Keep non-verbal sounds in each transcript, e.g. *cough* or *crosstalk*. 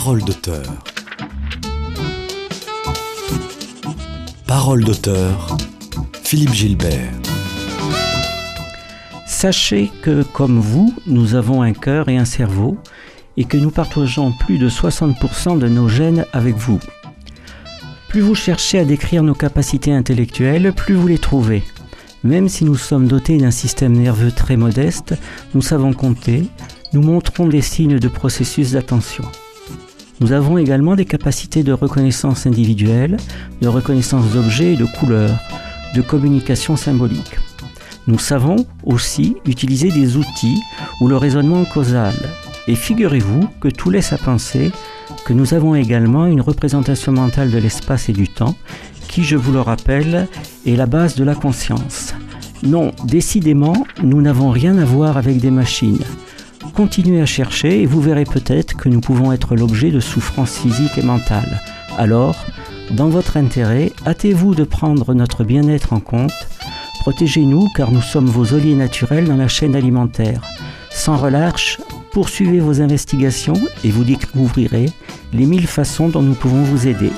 Parole d'auteur. Parole d'auteur. Philippe Gilbert. Sachez que, comme vous, nous avons un cœur et un cerveau et que nous partageons plus de 60% de nos gènes avec vous. Plus vous cherchez à décrire nos capacités intellectuelles, plus vous les trouvez. Même si nous sommes dotés d'un système nerveux très modeste, nous savons compter, nous montrons des signes de processus d'attention. Nous avons également des capacités de reconnaissance individuelle, de reconnaissance d'objets et de couleurs, de communication symbolique. Nous savons aussi utiliser des outils ou le raisonnement causal. Et figurez-vous que tout laisse à penser que nous avons également une représentation mentale de l'espace et du temps qui, je vous le rappelle, est la base de la conscience. Non, décidément, nous n'avons rien à voir avec des machines. Continuez à chercher et vous verrez peut-être que nous pouvons être l'objet de souffrances physiques et mentales. Alors, dans votre intérêt, hâtez-vous de prendre notre bien-être en compte. Protégez-nous car nous sommes vos alliés naturels dans la chaîne alimentaire. Sans relâche, poursuivez vos investigations et vous découvrirez les mille façons dont nous pouvons vous aider.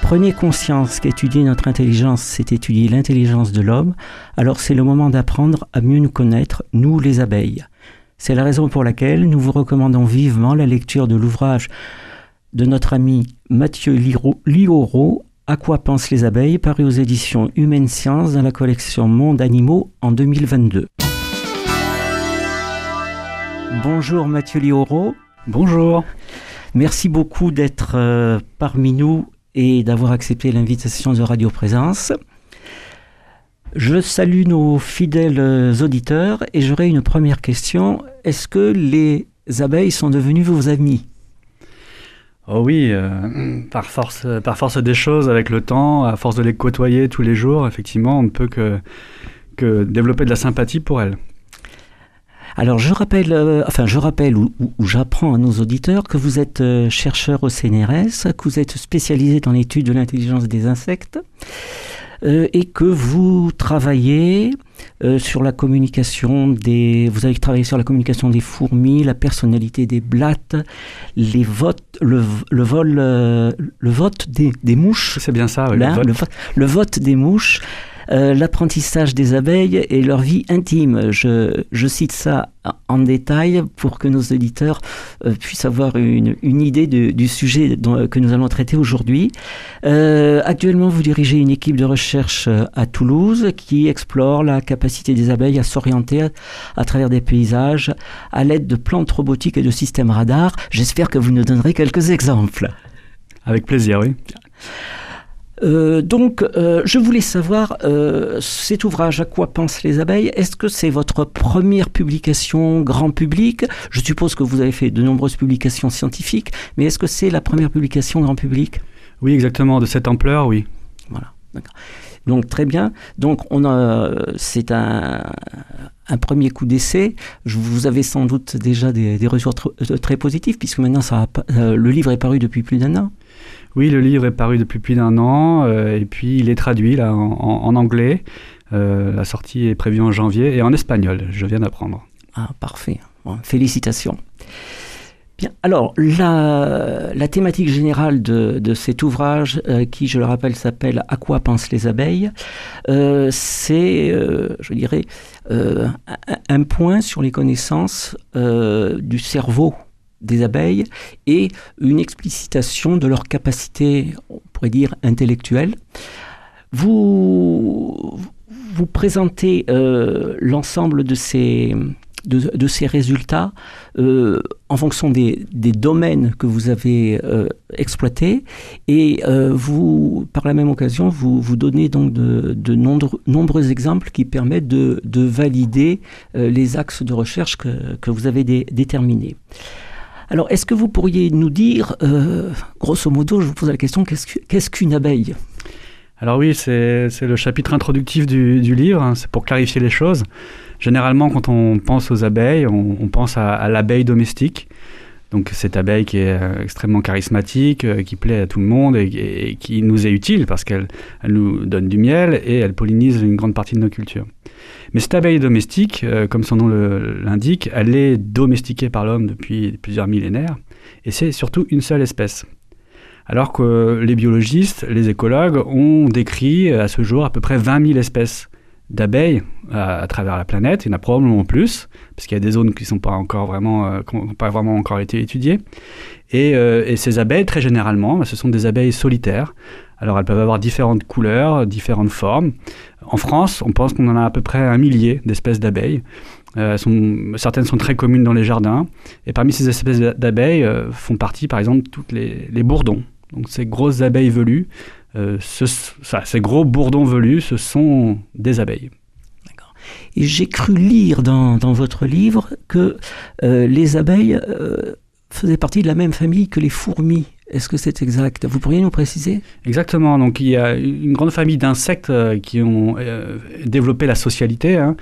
Prenez conscience qu'étudier notre intelligence, c'est étudier l'intelligence de l'homme, alors c'est le moment d'apprendre à mieux nous connaître, nous les abeilles. C'est la raison pour laquelle nous vous recommandons vivement la lecture de l'ouvrage de notre ami Mathieu Lioro, À quoi pensent les abeilles, paru aux éditions Humaine Sciences dans la collection Monde Animaux en 2022. Bonjour Mathieu Lioro. Bonjour. Merci beaucoup d'être euh, parmi nous et d'avoir accepté l'invitation de Radio Présence. Je salue nos fidèles auditeurs et j'aurais une première question. Est-ce que les abeilles sont devenues vos amis Oh oui, euh, par, force, par force des choses, avec le temps, à force de les côtoyer tous les jours, effectivement, on ne peut que, que développer de la sympathie pour elles. Alors je rappelle, euh, enfin je rappelle ou, j'apprends à nos auditeurs que vous êtes euh, chercheur au CNRS, que vous êtes spécialisé dans l'étude de l'intelligence des insectes euh, et que vous travaillez sur la communication des, vous avez travaillé sur la communication des fourmis, la personnalité des blattes, les votes, le, vol, le vote des, des mouches. C'est bien ça, le, vote. le vote des mouches. Euh, l'apprentissage des abeilles et leur vie intime. Je, cite ça en détail pour que nos auditeurs euh, puissent avoir une, idée du sujet que nous allons traiter aujourd'hui. Euh, actuellement, vous dirigez une équipe de recherche à Toulouse qui explore la capacité des abeilles à s'orienter à, travers des paysages à l'aide de plantes robotiques et de systèmes radars. J'espère que vous nous donnerez quelques exemples. Avec plaisir, oui. Euh, donc, euh, je voulais savoir, euh, cet ouvrage, À quoi pensent les abeilles, est-ce que c'est votre première publication grand public? Je suppose que vous avez fait de nombreuses publications scientifiques, mais est-ce que c'est la première publication grand public? Oui, exactement, de cette ampleur, oui. Voilà, d'accord. Donc très bien. Donc on a, c'est un, un premier coup d'essai. Vous avez sans doute déjà des, des retours très positifs puisque maintenant ça le livre est paru depuis plus d'un an. Oui, le livre est paru depuis plus d'un an euh, et puis il est traduit là en, anglais. Euh, la sortie est prévue en janvier et en espagnol, je viens d'apprendre. Ah, parfait. félicitations. Bien. Alors, la, thématique générale de, cet ouvrage, euh, qui, je le rappelle, s'appelle À quoi pensent les abeilles, c'est, je dirais, un, point sur les connaissances du cerveau des abeilles et une explicitation de leur capacité, on pourrait dire, intellectuelle. Vous, vous présentez euh, l'ensemble de ces, de, ces résultats euh, en fonction des, domaines que vous avez euh, exploités et vous, par la même occasion, vous, vous donnez donc de, de nombreux, exemples qui permettent de, de valider les axes de recherche que, que vous avez déterminés. Alors, est-ce que vous pourriez nous dire, euh, grosso modo, je vous pose la question, qu'est-ce qu'une abeille? Alors oui, c'est le chapitre introductif du, livre, hein, c'est pour clarifier les choses. Généralement, quand on pense aux abeilles, on, pense à, l'abeille domestique. Donc cette abeille qui est euh, extrêmement charismatique, euh, qui plaît à tout le monde et, qui nous est utile parce qu'elle nous donne du miel et elle pollinise une grande partie de nos cultures. Mais cette abeille domestique, euh, comme son nom l'indique, elle est domestiquée par l'homme depuis plusieurs millénaires. et c'est surtout une seule espèce. Alors que les biologistes, les écologues ont décrit à ce jour à peu près 20 000 espèces d'abeilles à, travers la planète. Il y en a probablement plus, parce qu'il y a des zones qui n'ont pas encore vraiment, euh, pas vraiment encore été étudiées. Et, euh, et, ces abeilles, très généralement, ce sont des abeilles solitaires. Alors elles peuvent avoir différentes couleurs, différentes formes. En France, on pense qu'on en a à peu près un millier d'espèces d'abeilles. Euh, certaines sont très communes dans les jardins. Et parmi ces espèces d'abeilles euh, font partie, par exemple, toutes les, les bourdons. Donc ces grosses abeilles velues, euh, ce, ça, ces gros bourdons velus, ce sont des abeilles. Et j'ai cru lire dans, dans, votre livre que euh, les abeilles euh, faisaient partie de la même famille que les fourmis. Est-ce que c'est exact? Vous pourriez nous préciser? Exactement. Donc il y a une grande famille d'insectes euh, qui ont développé la socialité. Hein.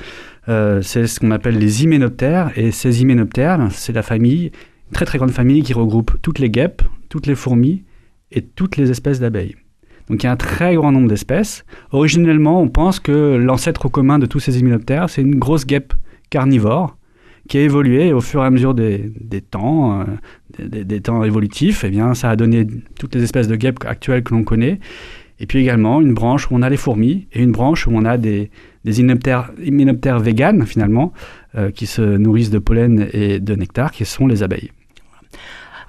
C'est ce qu'on appelle les hyménoptères. Et ces hyménoptères, c'est la famille, une très très grande famille qui regroupe toutes les guêpes, toutes les fourmis et toutes les espèces d'abeilles. Donc il y a un très grand nombre d'espèces. Originellement, on pense que l'ancêtre commun de tous ces hyménoptères, c'est une grosse guêpe carnivore qui a évolué au fur et à mesure des, temps, euh, des, temps évolutifs. Eh bien, ça a donné toutes les espèces de guêpes actuelles que l'on connaît. Et puis également une branche où on a les fourmis et une branche où on a des, des hyménoptères, véganes finalement, euh, qui se nourrissent de pollen et de nectar, qui sont les abeilles.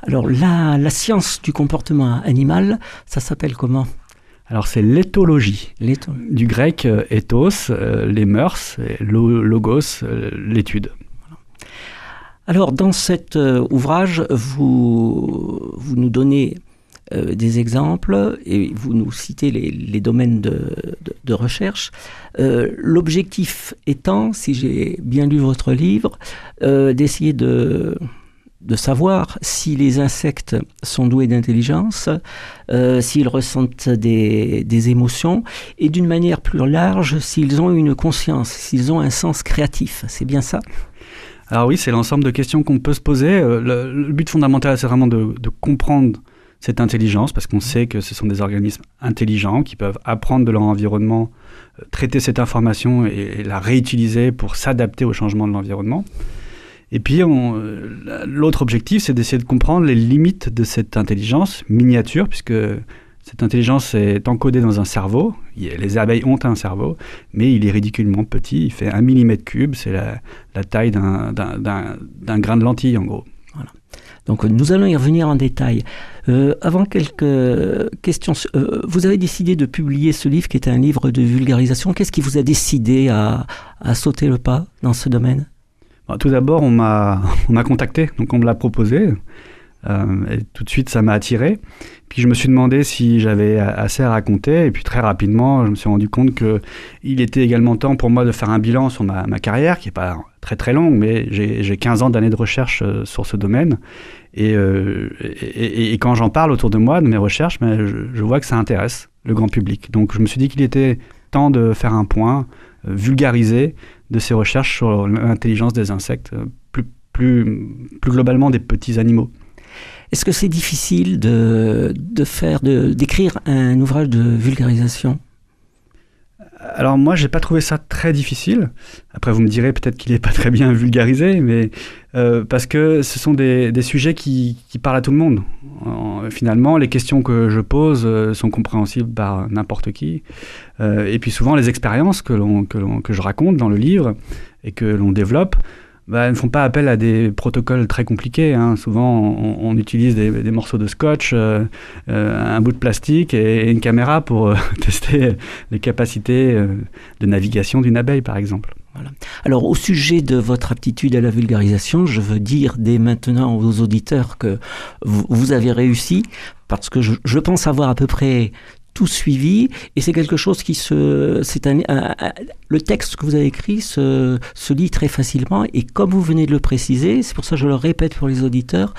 Alors la science du comportement animal, ça s'appelle comment? Alors c'est l'éthologie, du grec euh, ethos, euh, les mœurs, et logos, euh, l'étude. Alors dans cet ouvrage, vous, vous nous donnez euh, des exemples et vous nous citez les, les domaines de, de, de recherche. Euh, L'objectif étant, si j'ai bien lu votre livre, d'essayer de de savoir si les insectes sont doués d'intelligence, euh, s'ils ressentent des, émotions, et d'une manière plus large, s'ils ont une conscience, s'ils ont un sens créatif. C'est bien ça? Alors oui, c'est l'ensemble de questions qu'on peut se poser. Euh, le, but fondamental, c'est vraiment de, de, comprendre cette intelligence, parce qu'on sait que ce sont des organismes intelligents qui peuvent apprendre de leur environnement, euh, traiter cette information et, et la réutiliser pour s'adapter au changement de l'environnement. Et puis, l'autre objectif, c'est d'essayer de comprendre les limites de cette intelligence miniature, puisque cette intelligence est encodée dans un cerveau. Les abeilles ont un cerveau, mais il est ridiculement petit. Il fait un millimètre cube, c'est la, taille d'un grain de lentille, en gros. Voilà. Donc, nous allons y revenir en détail. Euh, avant quelques questions, euh, vous avez décidé de publier ce livre qui est un livre de vulgarisation. Qu'est-ce qui vous a décidé à sauter le pas dans ce domaine? Tout d'abord, *laughs* on m'a contacté, donc on me l'a proposé. Euh, tout de suite, ça m'a attiré. Puis je me suis demandé si j'avais assez à raconter. Et puis très rapidement, je me suis rendu compte qu'il était également temps pour moi de faire un bilan sur ma, carrière, qui n'est pas très très longue, mais j'ai 15 ans d'années de recherche euh, sur ce domaine. Et, euh, et, quand j'en parle autour de moi, de mes recherches, je, je, vois que ça intéresse le grand public. Donc je me suis dit qu'il était temps de faire un point, vulgariser de ces recherches sur l'intelligence des insectes, euh, plus, plus, plus globalement des petits animaux. Est-ce que c'est difficile de, de faire, d'écrire un ouvrage de vulgarisation? Alors moi, j'ai pas trouvé ça très difficile. Après, vous me direz peut-être qu'il est pas très bien vulgarisé, mais euh, parce que ce sont des, des sujets qui, qui, parlent à tout le monde. Finalement, les questions que je pose euh, sont compréhensibles par n'importe qui. Euh, et puis souvent, les expériences que, je raconte dans le livre et que l'on développe bah, ne font pas appel à des protocoles très compliqués. Hein. Souvent, on, utilise des, morceaux de scotch, euh, euh, un bout de plastique et, une caméra pour *laughs* tester les capacités de navigation d'une abeille, par exemple. Alors, au sujet de votre aptitude à la vulgarisation, je veux dire dès maintenant aux auditeurs que vous, avez réussi, parce que je pense avoir à peu près tout suivi et c'est quelque chose qui se c'est un, le texte que vous avez écrit se, se lit très facilement et comme vous venez de le préciser c'est pour ça que je le répète pour les auditeurs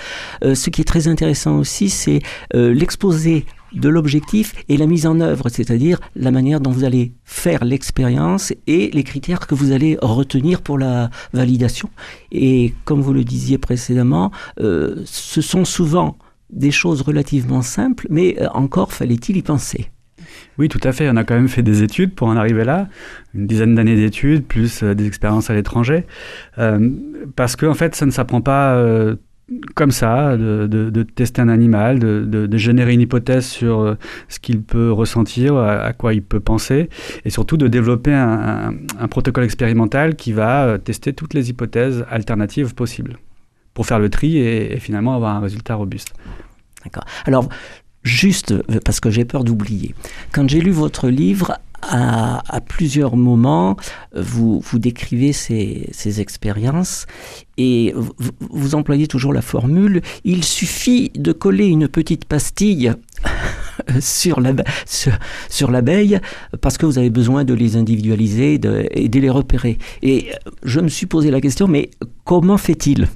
euh, ce qui est très intéressant aussi c'est euh, l'exposé de l'objectif et la mise en œuvre, c'est-à-dire la manière dont vous allez faire l'expérience et les critères que vous allez retenir pour la validation. Et comme vous le disiez précédemment, euh, ce sont souvent des choses relativement simples, mais euh, encore fallait-il y penser. Oui, tout à fait. On a quand même fait des études pour en arriver là, une dizaine d'années d'études, plus euh, des expériences à l'étranger, euh, parce que en fait, ça ne s'apprend pas comme ça, de, tester un animal, de, générer une hypothèse sur ce qu'il peut ressentir, à, quoi il peut penser, et surtout de développer un, protocole expérimental qui va tester toutes les hypothèses alternatives possibles pour faire le tri et finalement avoir un résultat robuste. D'accord. Alors, juste euh, parce que j'ai peur d'oublier, quand j'ai lu votre livre, à, plusieurs moments, vous, vous décrivez ces, ces expériences et vous, employez toujours la formule il suffit de coller une petite pastille *laughs* sur l'abeille parce que vous avez besoin de les individualiser et de les repérer. Et je me suis posé la question mais comment fait-il?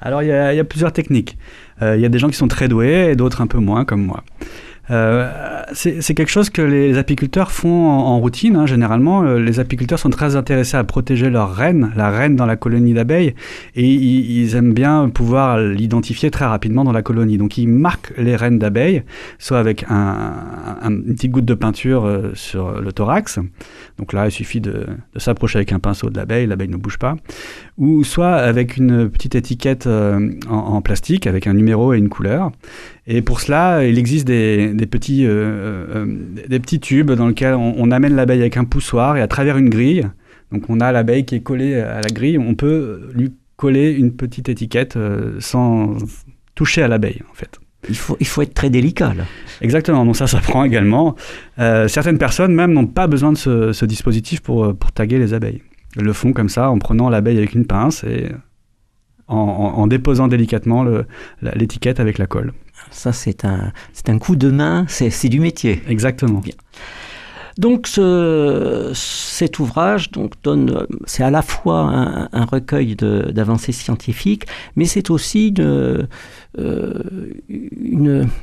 Alors il y, a plusieurs techniques. Euh, il y a des gens qui sont très doués et d'autres un peu moins comme moi. Euh, c'est quelque chose que les apiculteurs font en, routine. Hein. Généralement, euh, les apiculteurs sont très intéressés à protéger leur reine, la reine dans la colonie d'abeilles, et ils, aiment bien pouvoir l'identifier très rapidement dans la colonie. Donc, ils marquent les reines d'abeilles, soit avec un, une petite goutte de peinture sur le thorax. Donc là, il suffit de, s'approcher avec un pinceau de l'abeille, l'abeille ne bouge pas, ou soit avec une petite étiquette en plastique avec un numéro et une couleur. Et pour cela, il existe des, petits, euh, euh, des petits tubes dans lesquels on, amène l'abeille avec un poussoir et à travers une grille, donc on a l'abeille qui est collée à la grille, on peut lui coller une petite étiquette euh, sans toucher à l'abeille en fait. Il faut, il faut être très délicat là. Exactement, donc ça, ça prend également. certaines personnes même n'ont pas besoin de ce, dispositif pour, pour taguer les abeilles. Le font comme ça en prenant l'abeille avec une pince et en, déposant délicatement l'étiquette avec la colle. Ça, c'est un, c'est un coup de main, c'est, du métier. Exactement. Donc ce, cet ouvrage donne, c'est à la fois un, recueil d'avancées scientifiques, mais c'est aussi euh,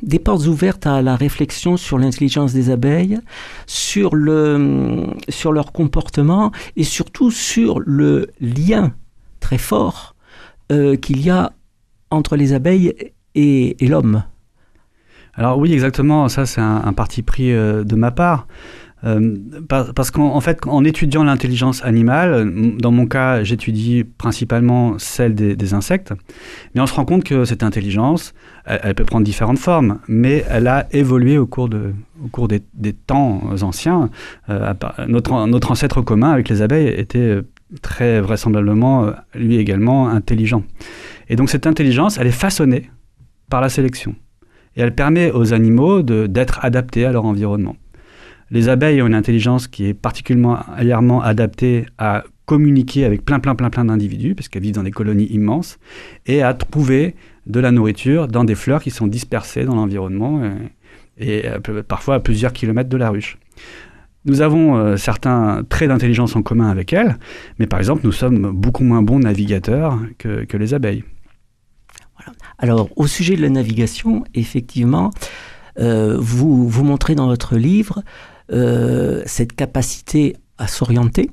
des portes ouvertes à la réflexion sur l'intelligence des abeilles, sur, le, sur leur comportement et surtout sur le lien très fort euh, qu'il y a entre les abeilles et, l'homme. Alors oui, exactement, ça c'est un, parti pris euh, de ma part. Euh, parce qu'en fait, en étudiant l'intelligence animale, dans mon cas, j'étudie principalement celle des, insectes, mais on se rend compte que cette intelligence, elle, peut prendre différentes formes, mais elle a évolué au cours, des, temps anciens. notre, notre ancêtre commun avec les abeilles était très vraisemblablement, lui également, intelligent. Et donc cette intelligence, elle est façonnée par la sélection. Et elle permet aux animaux d'être adaptés à leur environnement. Les abeilles ont une intelligence qui est particulièrement adaptée à communiquer avec plein, plein, plein, plein d'individus, parce qu'elles vivent dans des colonies immenses, et à trouver de la nourriture dans des fleurs qui sont dispersées dans l'environnement, et, et, parfois à plusieurs kilomètres de la ruche. Nous avons euh, certains traits d'intelligence en commun avec elles, mais par exemple, nous sommes beaucoup moins bons navigateurs que, les abeilles. Alors, au sujet de la navigation, effectivement, euh, vous, vous montrez dans votre livre euh, cette capacité à s'orienter,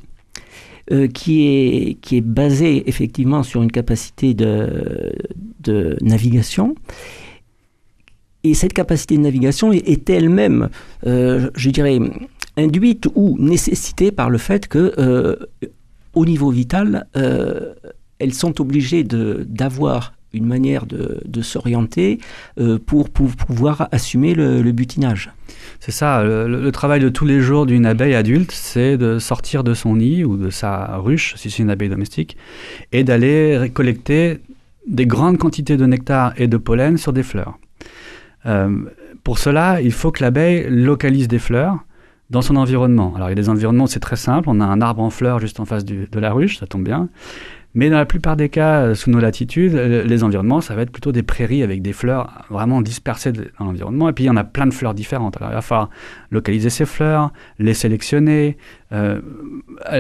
qui, est, qui est basée effectivement sur une capacité de, de navigation. Et cette capacité de navigation est, elle-même, je dirais, induite ou nécessitée par le fait que, euh, au niveau vital, euh, elles sont obligées d'avoir une manière de, s'orienter euh, pour, pouvoir assumer le, butinage. C'est ça, le, travail de tous les jours d'une abeille adulte, c'est de sortir de son nid ou de sa ruche, si c'est une abeille domestique, et d'aller récolter des grandes quantités de nectar et de pollen sur des fleurs. pour cela, il faut que l'abeille localise des fleurs dans son environnement. Alors il y a des environnements, c'est très simple, on a un arbre en fleurs juste en face de la ruche, ça tombe bien. Mais dans la plupart des cas, euh, sous nos latitudes, euh, les environnements, ça va être plutôt des prairies avec des fleurs vraiment dispersées dans l'environnement. Et puis, il y en a plein de fleurs différentes. Alors, il va falloir localiser ces fleurs, les sélectionner, euh,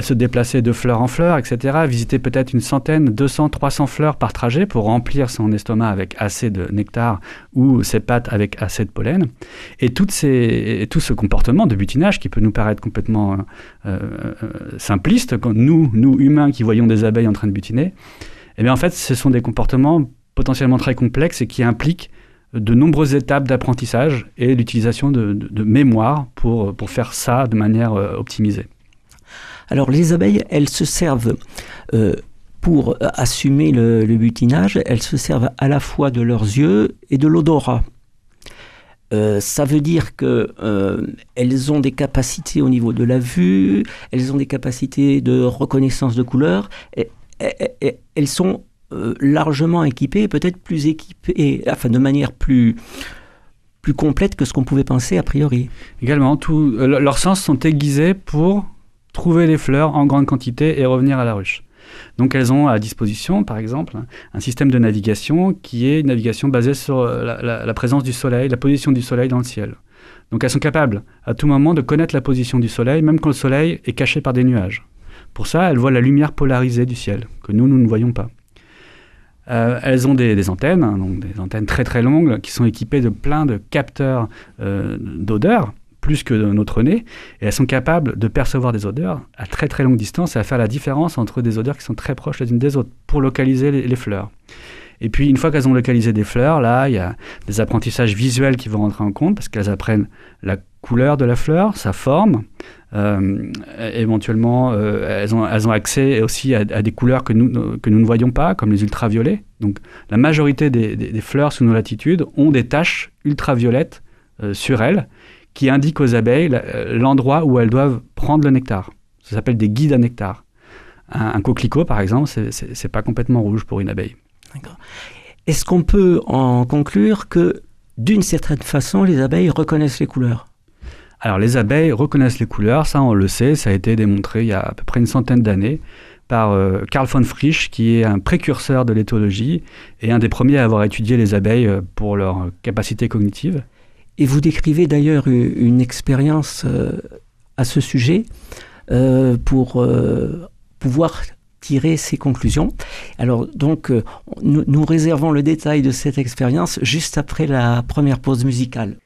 se déplacer de fleur en fleur, etc. Visiter peut-être une centaine, 200, 300 fleurs par trajet pour remplir son estomac avec assez de nectar ou ses pattes avec assez de pollen. Et tout ce comportement de butinage qui peut nous paraître complètement euh, euh, simpliste, quand nous, nous humains qui voyons des abeilles en train de butiner, eh bien en fait, ce sont des comportements potentiellement très complexes et qui impliquent de nombreuses étapes d'apprentissage et l'utilisation de, de, mémoire pour, pour faire ça de manière optimisée. Alors les abeilles, elles se servent euh, pour assumer le, butinage, elles se servent à la fois de leurs yeux et de l'odorat. Euh, ça veut dire que euh, elles ont des capacités au niveau de la vue, elles ont des capacités de reconnaissance de couleurs, et, elles sont euh, largement équipées, peut-être plus équipées, enfin de manière plus plus complète que ce qu'on pouvait penser a priori. Également, leurs sens sont aiguisés pour trouver les fleurs en grande quantité et revenir à la ruche. Donc elles ont à disposition, par exemple, un système de navigation qui est une navigation basée sur euh, la, présence du soleil, la position du soleil dans le ciel. Donc elles sont capables à tout moment de connaître la position du soleil, même quand le soleil est caché par des nuages. Pour ça, elles voient la lumière polarisée du ciel, que nous, nous ne voyons pas. Euh, elles ont des, antennes, hein, donc des antennes très très longues, qui sont équipées de plein de capteurs euh, d'odeurs plus que notre nez, et elles sont capables de percevoir des odeurs à très très longue distance et à faire la différence entre des odeurs qui sont très proches les unes des autres pour localiser les, fleurs. Et puis une fois qu'elles ont localisé des fleurs, là, il y a des apprentissages visuels qui vont rentrer en compte parce qu'elles apprennent la couleur de la fleur, sa forme. Euh, éventuellement, euh, elles, ont, accès aussi à, des couleurs que nous, que nous ne voyons pas, comme les ultraviolets. Donc la majorité des, fleurs sous nos latitudes ont des taches ultraviolettes euh, sur elles qui indiquent aux abeilles euh, l'endroit où elles doivent prendre le nectar. Ça s'appelle des guides à nectar. Un, coquelicot, par exemple, c'est pas complètement rouge pour une abeille. Est-ce qu'on peut en conclure que, d'une certaine façon, les abeilles reconnaissent les couleurs? Alors les abeilles reconnaissent les couleurs, ça on le sait, ça a été démontré il y a à peu près une centaine d'années par euh, Karl von Frisch, qui est un précurseur de l'éthologie et un des premiers à avoir étudié les abeilles euh, pour leur capacité cognitive. Et vous décrivez d'ailleurs une, expérience euh, à ce sujet euh, pour euh, pouvoir tirer ces conclusions. Alors donc, nous, réservons le détail de cette expérience juste après la première pause musicale.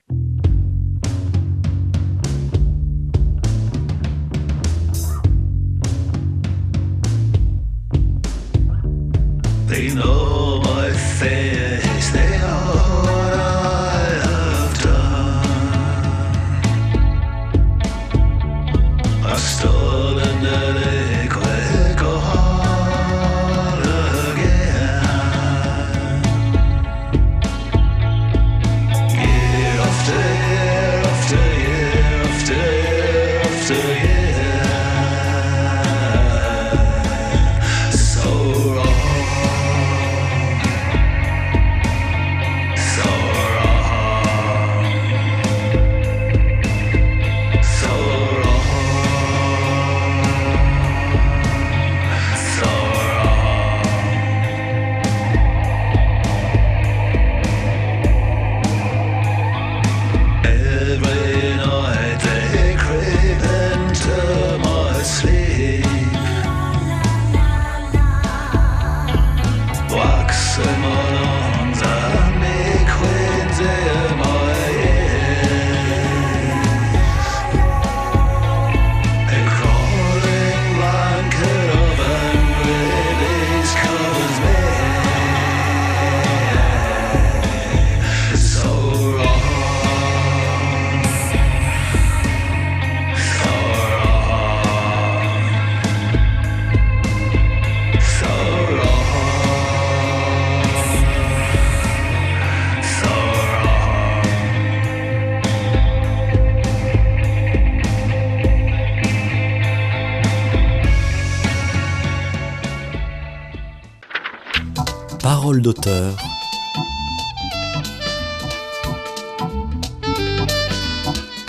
D'auteur.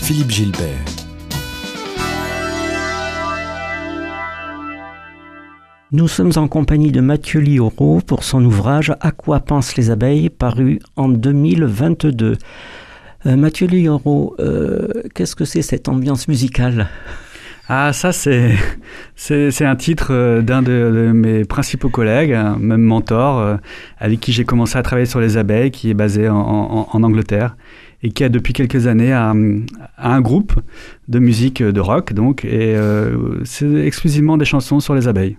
Philippe Gilbert. Nous sommes en compagnie de Mathieu Lioro pour son ouvrage À quoi pensent les abeilles, paru en 2022. Euh, Mathieu Lioro, euh, qu'est-ce que c'est cette ambiance musicale? Ah, ça, c'est, c'est, un titre euh, d'un de, mes principaux collègues, même mentor, euh, avec qui j'ai commencé à travailler sur les abeilles, qui est basé en, Angleterre et qui a depuis quelques années un groupe de musique de rock, donc, et euh, c'est exclusivement des chansons sur les abeilles.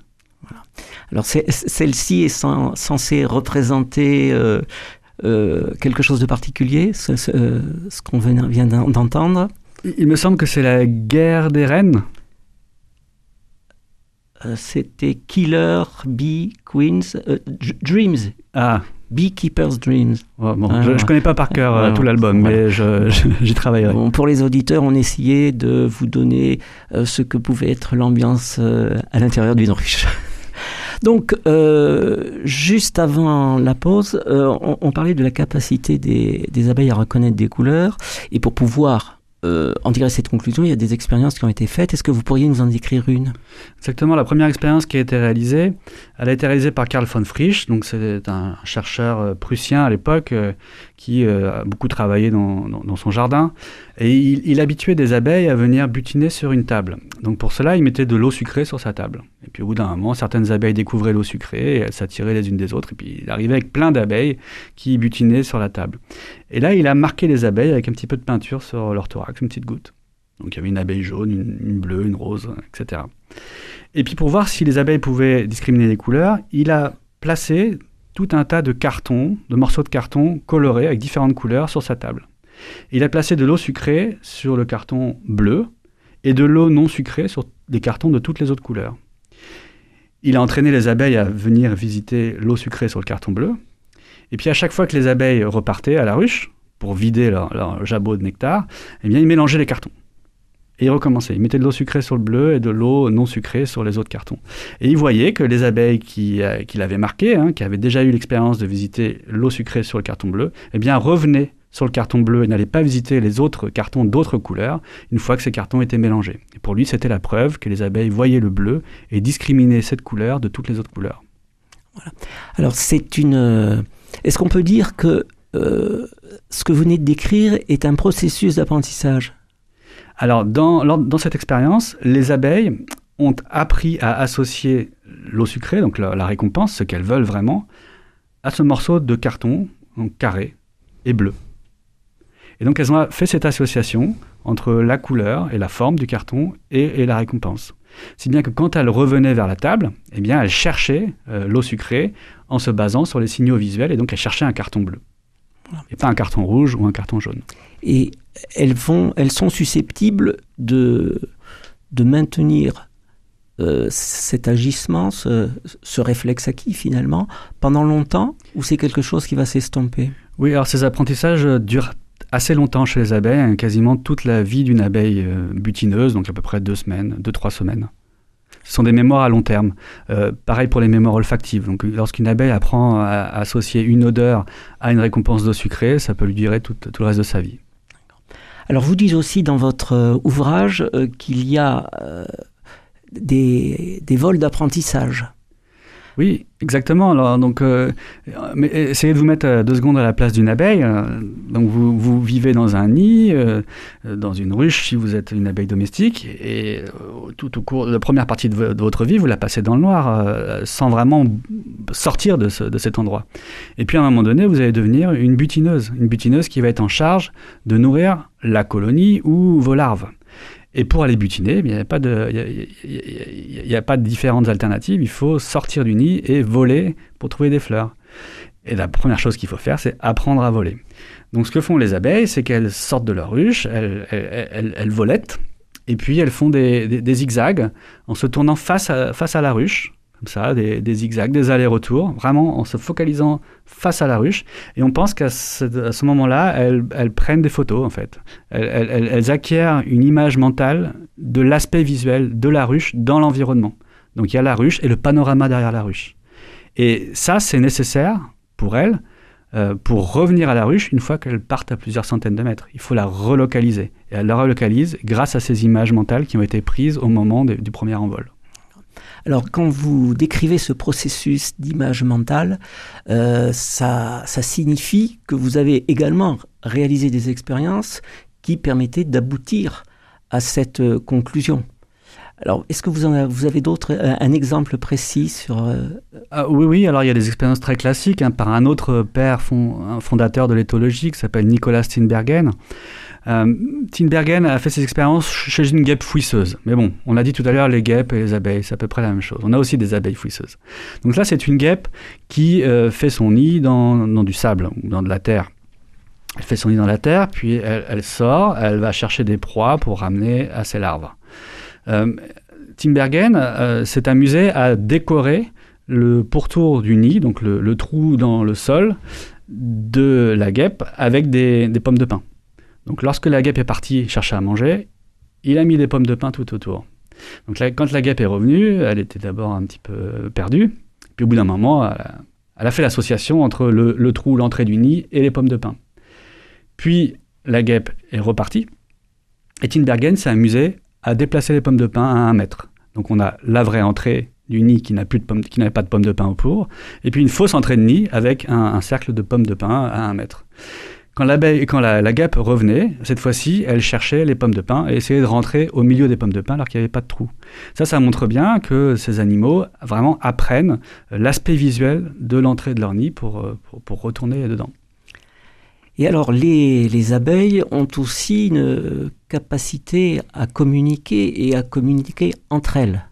Alors, celle-ci est censée représenter quelque chose de particulier, ce, ce qu'on vient d'entendre? Il me semble que c'est la guerre des reines. C'était Killer Bee Queens Dreams. Ah, Beekeeper's Dreams. bon, je ne connais pas par cœur tout l'album, mais j'y travaillerai. Bon, pour les auditeurs, on essayait de vous donner ce que pouvait être l'ambiance à l'intérieur d'une ruche. *laughs* Donc, euh, juste avant la pause, euh, on, parlait de la capacité des, des, abeilles à reconnaître des couleurs. Et pour pouvoir euh, en tirer cette conclusion, il y a des expériences qui ont été faites. Est-ce que vous pourriez nous en décrire une? Exactement. La première expérience qui a été réalisée, elle a été réalisée par Karl von Frisch. Donc, c'est un chercheur euh, prussien à l'époque euh, qui a beaucoup travaillé dans, son jardin. Et il, habituait des abeilles à venir butiner sur une table. Donc, pour cela, il mettait de l'eau sucrée sur sa table. Et puis, au bout d'un moment, certaines abeilles découvraient l'eau sucrée et elles s'attiraient les unes des autres. Et puis, il arrivait avec plein d'abeilles qui butinaient sur la table. Et là, il a marqué les abeilles avec un petit peu de peinture sur leur thorax, une petite goutte. Donc il y avait une abeille jaune, une, bleue, une rose, etc. Et puis pour voir si les abeilles pouvaient discriminer les couleurs, il a placé tout un tas de cartons, de morceaux de carton colorés avec différentes couleurs sur sa table. Il a placé de l'eau sucrée sur le carton bleu et de l'eau non sucrée sur les cartons de toutes les autres couleurs. Il a entraîné les abeilles à venir visiter l'eau sucrée sur le carton bleu et puis à chaque fois que les abeilles repartaient à la ruche pour vider leur, jabot de nectar, eh bien ils mélangeaient les cartons. Et ils recommençaient. Ils mettaient de l'eau sucrée sur le bleu et de l'eau non sucrée sur les autres cartons. Et ils voyaient que les abeilles qui, euh, qui l'avaient marqué, hein, qui avaient déjà eu l'expérience de visiter l'eau sucrée sur le carton bleu, eh bien revenaient sur le carton bleu et n'allaient pas visiter les autres cartons d'autres couleurs une fois que ces cartons étaient mélangés. Et pour lui, c'était la preuve que les abeilles voyaient le bleu et discriminaient cette couleur de toutes les autres couleurs. Voilà. Alors c'est une euh, est-ce qu'on peut dire que euh, ce que vous venez de décrire est un processus d'apprentissage? Alors, dans, dans cette expérience, les abeilles ont appris à associer l'eau sucrée, donc la, récompense, ce qu'elles veulent vraiment, à ce morceau de carton, donc carré et bleu. Et donc elles ont fait cette association entre la couleur et la forme du carton et, et la récompense. Si bien que quand elles revenaient vers la table, eh bien elles cherchaient euh, l'eau sucrée en se basant sur les signaux visuels et donc elles cherchaient un carton bleu. Et pas un carton rouge ou un carton jaune. Et elles, vont, elles sont susceptibles de, de maintenir euh, cet agissement, ce, ce, réflexe acquis finalement, pendant longtemps ou c'est quelque chose qui va s'estomper? Oui, alors ces apprentissages durent assez longtemps chez les abeilles, hein, quasiment toute la vie d'une abeille euh, butineuse, donc à peu près deux semaines, deux, trois semaines. Ce sont des mémoires à long terme. Euh, pareil pour les mémoires olfactives. Donc, lorsqu'une abeille apprend à, associer une odeur à une récompense d'eau sucrée, ça peut lui durer tout, le reste de sa vie. Alors, vous dites aussi dans votre euh, ouvrage qu'il y a des, des vols d'apprentissage. Oui, exactement. Alors, donc, euh, mais essayez de vous mettre euh, deux secondes à la place d'une abeille. Euh, donc, vous, vous, vivez dans un nid, dans une ruche, si vous êtes une abeille domestique, et tout au cours de la première partie de, votre vie, vous la passez dans le noir, sans vraiment sortir de, de, cet endroit. Et puis, à un moment donné, vous allez devenir une butineuse, une butineuse qui va être en charge de nourrir la colonie ou vos larves. Et pour aller butiner, il n'y a, pas de, différentes alternatives. Il faut sortir du nid et voler pour trouver des fleurs. Et la première chose qu'il faut faire, c'est apprendre à voler. Donc ce que font les abeilles, c'est qu'elles sortent de leur ruche, elles, elles, volettent, et puis elles font des, zigzags en se tournant face à la ruche comme ça, des, zigzags, des allers-retours, vraiment en se focalisant face à la ruche. Et on pense qu'à ce, moment-là, elles, prennent des photos, en fait. Elles, acquièrent une image mentale de l'aspect visuel de la ruche dans l'environnement. Donc il y a la ruche et le panorama derrière la ruche. Et ça, c'est nécessaire pour elles euh, pour revenir à la ruche une fois qu'elles partent à plusieurs centaines de mètres. Il faut la relocaliser. Et elle la relocalise grâce à ces images mentales qui ont été prises au moment du premier envol. Alors, quand vous décrivez ce processus d'image mentale, euh, ça, signifie que vous avez également réalisé des expériences qui permettaient d'aboutir à cette euh, conclusion. Alors, est-ce que vous, avez, d'autres, euh, un exemple précis sur... Ah, oui, oui, alors il y a des expériences très classiques hein, par un autre père fondateur de l'éthologie qui s'appelle Nicolas Steenbergen. Euh, Tinbergen a fait ses expériences chez une guêpe fouisseuse. Mais bon, on l'a dit tout à l'heure, les guêpes et les abeilles, c'est à peu près la même chose. On a aussi des abeilles fouisseuses. Donc là, c'est une guêpe qui euh, fait son nid dans, du sable ou dans de la terre. Elle fait son nid dans la terre, puis elle, sort, elle va chercher des proies pour ramener à ses larves. Euh, Timbergen s'est amusé à décorer le pourtour du nid, donc le, trou dans le sol de la guêpe avec des, pommes de pin. Donc lorsque la guêpe est partie chercher à manger, il a mis des pommes de pin tout autour. Donc quand la guêpe est revenue, elle était d'abord un petit peu perdue, puis au bout d'un moment, elle a, fait l'association entre le, trou, l'entrée du nid et les pommes de pin. Puis la guêpe est repartie, et Tinbergen s'est amusé à déplacer les pommes de pin à un mètre. Donc on a la vraie entrée du nid qui n'avait pas de pommes de pin autour, et puis une fausse entrée de nid avec un, cercle de pommes de pin à un mètre. Quand, quand la, guêpe revenait, cette fois-ci, elle cherchait les pommes de pin et essayait de rentrer au milieu des pommes de pin alors qu'il n'y avait pas de trou. Ça, ça montre bien que ces animaux vraiment apprennent euh, l'aspect visuel de l'entrée de leur nid pour, euh, pour, retourner dedans. Et alors, les, les, abeilles ont aussi une capacité à communiquer et à communiquer entre elles.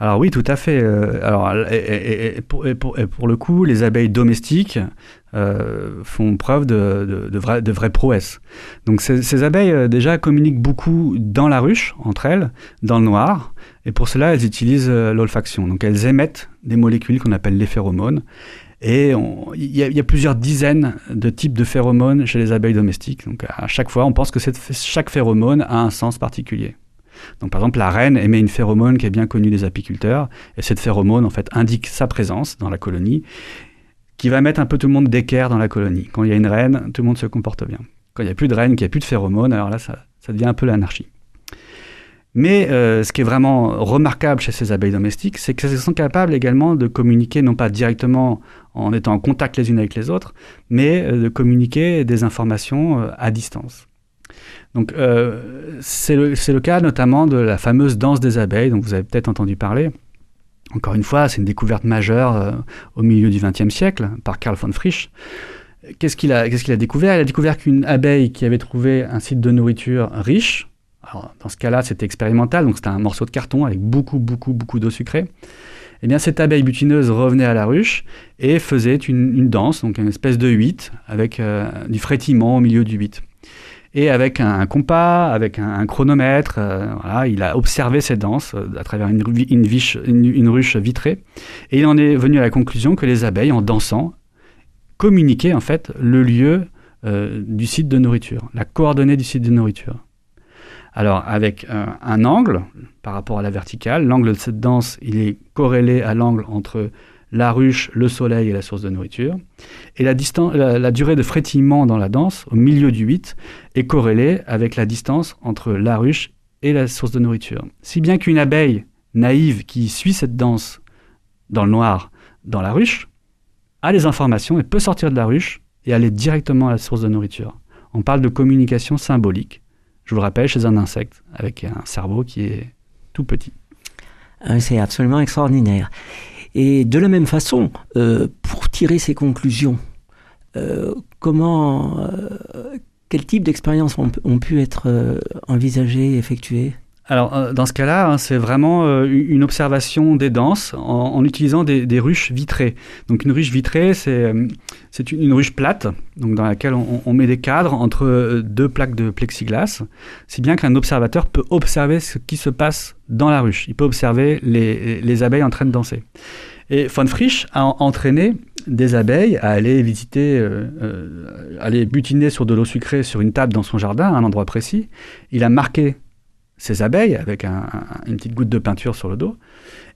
Alors oui, tout à fait. Euh, alors, et, pour, le coup, les abeilles domestiques euh, font preuve de, vraies prouesses. Donc ces, abeilles euh, déjà communiquent beaucoup dans la ruche, entre elles, dans le noir, et pour cela elles utilisent l'olfaction. Donc elles émettent des molécules qu'on appelle les phéromones. Et il y, a plusieurs dizaines de types de phéromones chez les abeilles domestiques. Donc à chaque fois, on pense que chaque phéromone a un sens particulier. Donc par exemple, la reine émet une phéromone qui est bien connue des apiculteurs, et cette phéromone en fait indique sa présence dans la colonie, qui va mettre un peu tout le monde d'équerre dans la colonie. Quand il y a une reine, tout le monde se comporte bien. Quand il n'y a plus de reine, qu'il n'y a plus de phéromone, alors là, ça, devient un peu l'anarchie. Mais euh, ce qui est vraiment remarquable chez ces abeilles domestiques, c'est qu'elles sont capables également de communiquer, non pas directement en étant en contact les unes avec les autres, mais euh, de communiquer des informations euh, à distance. Donc, euh, c'est le, cas notamment de la fameuse danse des abeilles, dont vous avez peut-être entendu parler. Encore une fois, c'est une découverte majeure euh, au milieu du XXe siècle par Karl von Frisch. Qu'est-ce qu'il a, a découvert? Il a découvert qu'une abeille qui avait trouvé un site de nourriture riche, alors dans ce cas-là, c'était expérimental, donc c'était un morceau de carton avec beaucoup, beaucoup, beaucoup d'eau sucrée. Eh bien, cette abeille butineuse revenait à la ruche et faisait une, danse, donc une espèce de huit, avec euh, du frétillement au milieu du huit. Et avec un, compas, avec un, chronomètre, euh, voilà, il a observé ces danses euh, à travers une, une, ruche vitrée. Et il en est venu à la conclusion que les abeilles, en dansant, communiquaient en fait le lieu euh, du site de nourriture, la coordonnée du site de nourriture. Alors, avec un angle par rapport à la verticale, l'angle de cette danse, il est corrélé à l'angle entre la ruche, le soleil et la source de nourriture. Et la, durée de frétillement dans la danse, au milieu du 8, est corrélée avec la distance entre la ruche et la source de nourriture. Si bien qu'une abeille naïve qui suit cette danse dans le noir, dans la ruche, a les informations et peut sortir de la ruche et aller directement à la source de nourriture. On parle de communication symbolique, je vous le rappelle, chez un insecte, avec un cerveau qui est tout petit. Ah c'est absolument extraordinaire. Et de la même façon, euh, pour tirer ces conclusions, euh, comment, euh, quel type d'expériences ont, pu être envisagées, effectuées? Alors, dans ce cas-là, hein, c'est vraiment une observation des danses en, utilisant des, ruches vitrées. Donc, une ruche vitrée, c'est une, ruche plate, donc dans laquelle on, met des cadres entre deux plaques de plexiglas, si bien qu'un observateur peut observer ce qui se passe dans la ruche. Il peut observer les, les abeilles en train de danser. Et von Frisch a entraîné des abeilles à aller visiter, euh, euh, aller butiner sur de l'eau sucrée sur une table dans son jardin, à un endroit précis. Il a marqué ses abeilles avec une petite goutte de peinture sur le dos.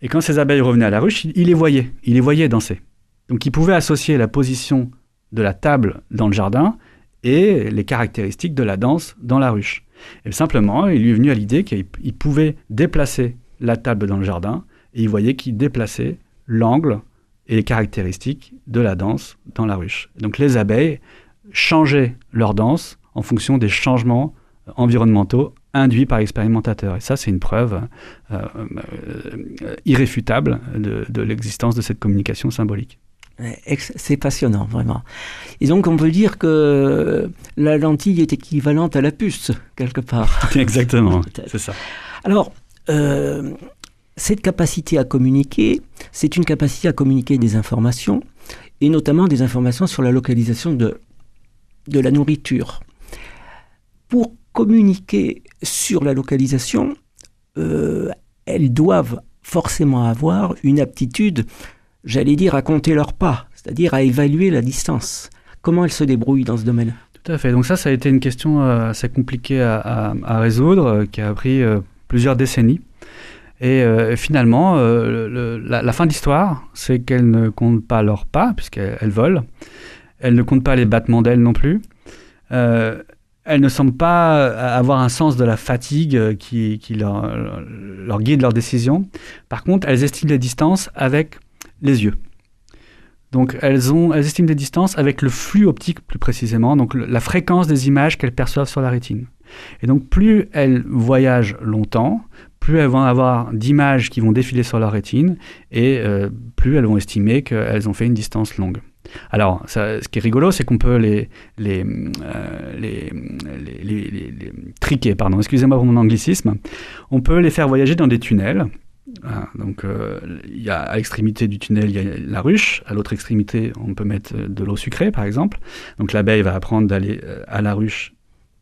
Et quand ces abeilles revenaient à la ruche, il, les voyait. Il les voyait danser. Donc il pouvait associer la position de la table dans le jardin et les caractéristiques de la danse dans la ruche. Et simplement, il lui est venu à l'idée qu'il pouvait déplacer la table dans le jardin et il voyait qu'il déplaçait l'angle et les caractéristiques de la danse dans la ruche. Donc les abeilles changeaient leur danse en fonction des changements environnementaux induits par l'expérimentateur. Et ça, c'est une preuve euh, euh, irréfutable de, l'existence de cette communication symbolique. C'est passionnant, vraiment. Et donc, on peut dire que la lentille est équivalente à la puce, quelque part. *laughs* Exactement, *laughs* c'est ça. Alors, euh, cette capacité à communiquer, c'est une capacité à communiquer des informations, et notamment des informations sur la localisation de, de la nourriture. Pour communiquer sur la localisation, euh, elles doivent forcément avoir une aptitude, j'allais dire, à compter leurs pas, c'est-à-dire à évaluer la distance. Comment elles se débrouillent dans ce domaine? Tout à fait. Donc ça, ça a été une question euh, assez compliquée à, résoudre, euh, qui a pris plusieurs décennies. Et finalement, la, fin de l'histoire, c'est qu'elles ne comptent pas leurs pas, puisqu'elles volent. Elles ne comptent pas les battements d'ailes non plus. Elles ne semblent pas avoir un sens de la fatigue qui, leur, guide leur décision. Par contre, elles estiment les distances avec les yeux. Donc elles, estiment des distances avec le flux optique plus précisément, donc la fréquence des images qu'elles perçoivent sur la rétine. Et donc plus elles voyagent longtemps, plus elles vont avoir d'images qui vont défiler sur leur rétine, et euh, plus elles vont estimer qu'elles ont fait une distance longue. Alors, ce qui est rigolo, c'est qu'on peut les, les, euh, les, les, les, triquer, pardon, excusez-moi pour mon anglicisme, on peut les faire voyager dans des tunnels, ah, donc, euh, y a à l'extrémité du tunnel, il y a la ruche. À l'autre extrémité, on peut mettre de l'eau sucrée, par exemple. Donc, l'abeille va apprendre d'aller euh, à la ruche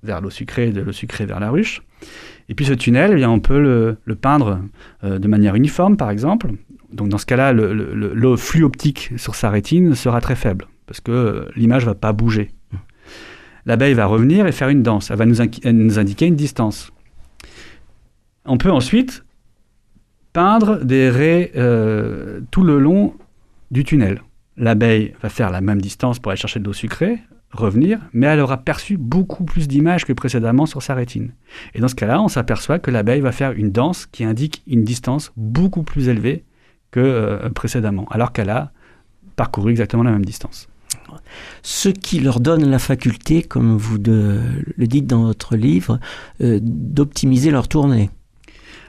vers l'eau sucrée, de l'eau sucrée vers la ruche. Et puis, ce tunnel, eh bien, on peut le, peindre euh, de manière uniforme, par exemple. Donc, dans ce cas-là, le, flux optique sur sa rétine sera très faible, parce que l'image va pas bouger. L'abeille va revenir et faire une danse. Elle va nous, nous indiquer une distance. On peut ensuite peindre des raies euh, tout le long du tunnel. L'abeille va faire la même distance pour aller chercher de l'eau sucrée, revenir, mais elle aura perçu beaucoup plus d'images que précédemment sur sa rétine. Et dans ce cas-là, on s'aperçoit que l'abeille va faire une danse qui indique une distance beaucoup plus élevée que euh, précédemment, alors qu'elle a parcouru exactement la même distance. Ce qui leur donne la faculté, comme vous le dites dans votre livre, euh, d'optimiser leur tournée.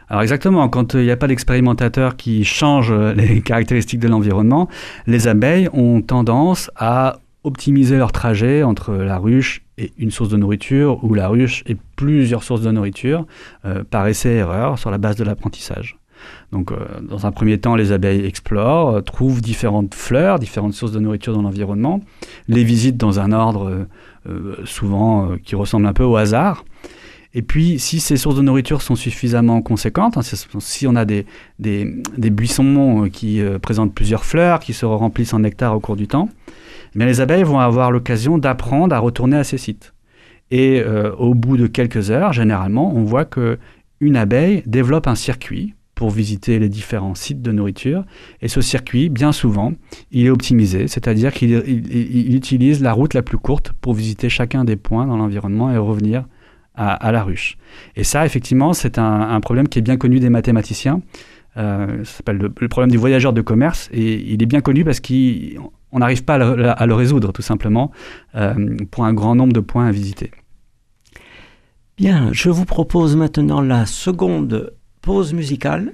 Alors exactement, quand euh, il n'y a pas d'expérimentateur qui change *laughs* les caractéristiques de l'environnement, les abeilles ont tendance à optimiser leur trajet entre la ruche et une source de nourriture ou la ruche et plusieurs sources de nourriture euh, par essai-erreur sur la base de l'apprentissage. Donc, dans un premier temps, les abeilles explorent, trouvent différentes fleurs, différentes sources de nourriture dans l'environnement, les visitent dans un ordre souvent qui ressemble un peu au hasard. Et puis, si ces sources de nourriture sont suffisamment conséquentes, hein, si on a des, buissons euh, qui euh, présentent plusieurs fleurs, qui se remplissent en nectar au cours du temps, mais les abeilles vont avoir l'occasion d'apprendre à retourner à ces sites. Et euh, au bout de quelques heures, généralement, on voit que une abeille développe un circuit pour visiter les différents sites de nourriture. Et ce circuit, bien souvent, il est optimisé, c'est-à-dire qu'il utilise la route la plus courte pour visiter chacun des points dans l'environnement et revenir à, la ruche. Et ça, effectivement, c'est un, problème qui est bien connu des mathématiciens. Euh, ça s'appelle le, problème du voyageur de commerce. Et il est bien connu parce qu'on n'arrive pas à le, résoudre, tout simplement, euh, pour un grand nombre de points à visiter. Bien, je vous propose maintenant la seconde pause musicale.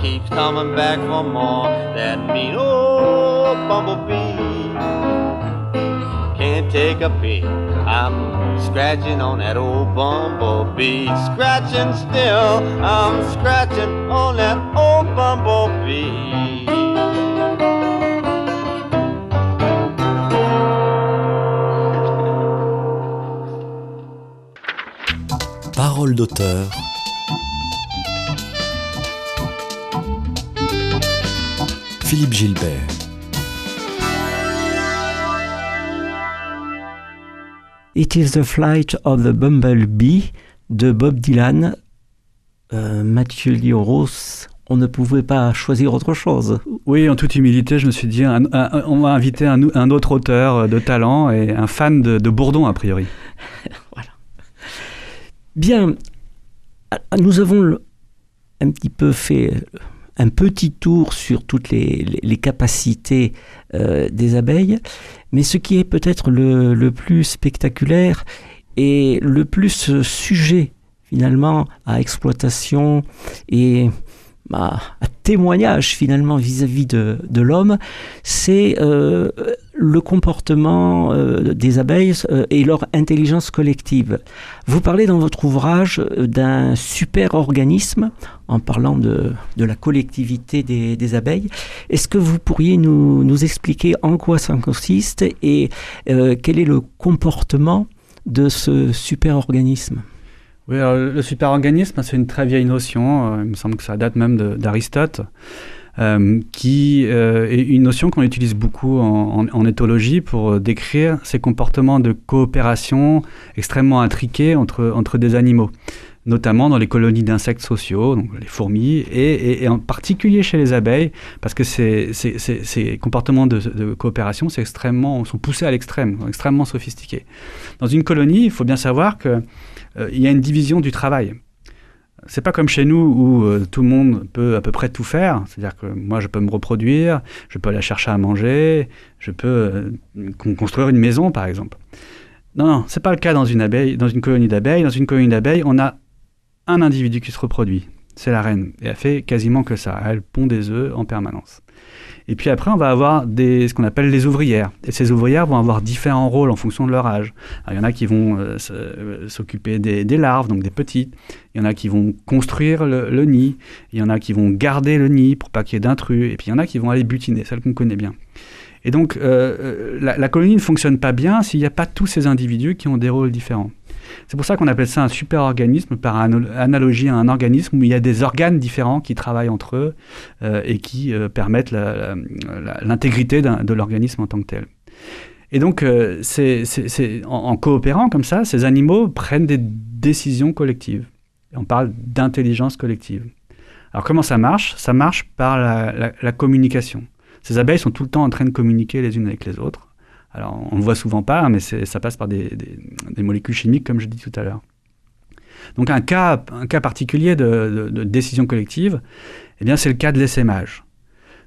Keeps coming back for more. That mean old oh, bumblebee. Can't take a peek. I'm scratching on that old bumblebee. Scratching still, I'm scratching on that old bumblebee. Parole d'auteur. Philippe Gilbert. It is the flight of the bumblebee de Bob Dylan. Euh, Mathieu Lioros, on ne pouvait pas choisir autre chose. Oui, en toute humilité, je me suis dit, un- un- on va inviter un, un autre auteur de talent et un fan de, de Bourdon, a priori. *laughs* Bien, ah, nous avons le- un petit peu fait euh, un petit tour sur toutes les, capacités euh, des abeilles, mais ce qui est peut-être le, le plus spectaculaire et le plus euh, sujet finalement à exploitation et à, témoignage finalement vis-à-vis de, l'homme, c'est euh, le comportement euh, des abeilles euh, et leur intelligence collective. Vous parlez dans votre ouvrage d'un super organisme en parlant de, la collectivité des, abeilles. Est-ce que vous pourriez nous, nous expliquer en quoi ça consiste et quel est le comportement de ce super organisme? Oui, alors, le super-organisme, c'est une très vieille notion, euh, il me semble que ça date même d'Aristote, euh, qui euh, est une notion qu'on utilise beaucoup en, éthologie pour décrire ces comportements de coopération extrêmement intriqués entre, entre des animaux, notamment dans les colonies d'insectes sociaux, donc les fourmis, et, en particulier chez les abeilles, parce que ces, ces- ces- comportements de, coopération c'est extrêmement, sont poussés à l'extrême, sont extrêmement sophistiqués. Dans une colonie, il faut bien savoir que euh, y a une division du travail. C'est pas comme chez nous où euh, tout le monde peut à peu près tout faire. C'est-à-dire que moi, je peux me reproduire, je peux aller chercher à manger, je peux euh, con- construire une maison, par exemple. Non, non, c'est pas le cas dans une abeille, dans une colonie d'abeilles. Dans une colonie d'abeilles, on a un individu qui se reproduit. C'est la reine. Et elle fait quasiment que ça. Elle pond des œufs en permanence. Et puis après, on va avoir ce qu'on appelle les ouvrières. Et ces ouvrières vont avoir différents rôles en fonction de leur âge. Il y en a qui vont euh, euh, s'occuper des, des larves, donc des petites. Il y en a qui vont construire le, le nid. Il y en a qui vont garder le nid pour pas qu'il y ait d'intrus. Et puis il y en a qui vont aller butiner, celles qu'on connaît bien. Et donc, euh, euh, la, colonie ne fonctionne pas bien s'il n'y a pas tous ces individus qui ont des rôles différents. C'est pour ça qu'on appelle ça un super-organisme, par ana- analogie à un organisme où il y a des organes différents qui travaillent entre eux euh, et qui permettent l'intégrité de l'organisme en tant que tel. Et donc, en, coopérant comme ça, ces animaux prennent des décisions collectives. On parle d'intelligence collective. Alors, comment ça marche? Ça marche par la communication. Ces abeilles sont tout le temps en train de communiquer les unes avec les autres. Alors, on ne le voit souvent pas, mais c'est- ça passe par des, molécules chimiques, comme je dis tout à l'heure. Donc, un cas, particulier de, décision collective, eh c'est le cas de l'essaimage.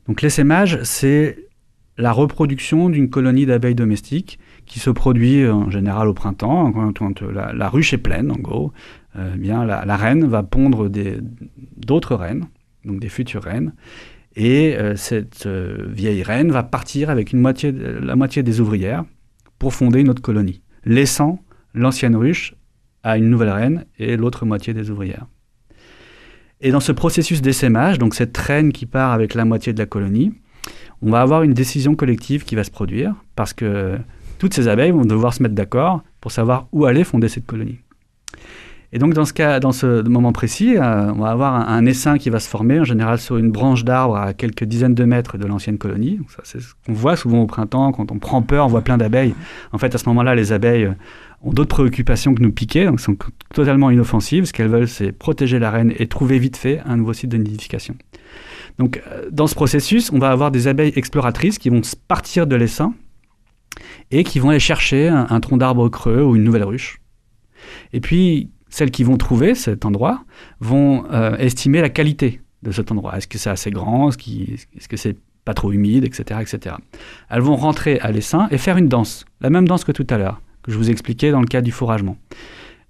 Donc, l'essaimage, c'est la reproduction d'une colonie d'abeilles domestiques qui se produit en général au printemps, quand, quand la, ruche est pleine, en gros. Euh, eh bien, la, reine va pondre d'autres reines, donc des futures reines, et euh, cette euh, vieille reine va partir avec la moitié des ouvrières pour fonder une autre colonie, laissant l'ancienne ruche à une nouvelle reine et l'autre moitié des ouvrières. Et dans ce processus d'essaimage, donc cette reine qui part avec la moitié de la colonie, on va avoir une décision collective qui va se produire parce que toutes ces abeilles vont devoir se mettre d'accord pour savoir où aller fonder cette colonie. Et donc dans ce cas, dans ce moment précis, euh, on va avoir un, un essaim qui va se former en général sur une branche d'arbre à quelques dizaines de mètres de l'ancienne colonie. Donc ça, c'est ce qu'on voit souvent au printemps quand on prend peur, on voit plein d'abeilles. En fait, à ce moment-là, les abeilles euh, ont d'autres préoccupations que nous piquer, donc sont totalement inoffensives. Ce qu'elles veulent, c'est protéger la reine et trouver vite fait un nouveau site de nidification. Donc, euh, dans ce processus, on va avoir des abeilles exploratrices qui vont partir de l'essaim et qui vont aller chercher un, un tronc d'arbre creux ou une nouvelle ruche. Et puis, celles qui vont trouver cet endroit vont euh, estimer la qualité de cet endroit. Est-ce que c'est assez grand? Est-ce que c'est pas trop humide? Etc., etc. Elles vont rentrer à l'essaim et faire une danse, la même danse que tout à l'heure, que je vous expliquais dans le cas du fourragement.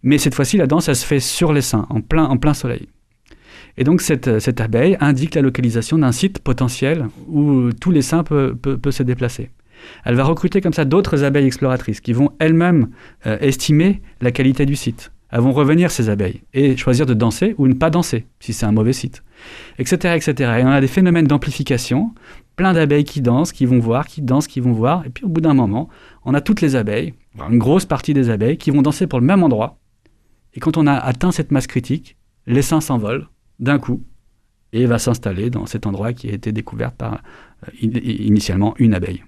Mais cette fois-ci, la danse, elle se fait sur l'essaim, en plein, soleil. Et donc, cette, cette abeille indique la localisation d'un site potentiel où tout l'essaim peut, peut, se déplacer. Elle va recruter comme ça d'autres abeilles exploratrices qui vont elles-mêmes euh, estimer la qualité du site. Elles vont revenir, ces abeilles, et choisir de danser ou ne pas danser, si c'est un mauvais site, etc. etc. Et on a des phénomènes d'amplification, plein d'abeilles qui dansent, qui vont voir, qui dansent, qui vont voir, et puis au bout d'un moment, on a toutes les abeilles, une grosse partie des abeilles, qui vont danser pour le même endroit, et quand on a atteint cette masse critique, l'essaim s'envole d'un coup, et va s'installer dans cet endroit qui a été découvert par euh, initialement une abeille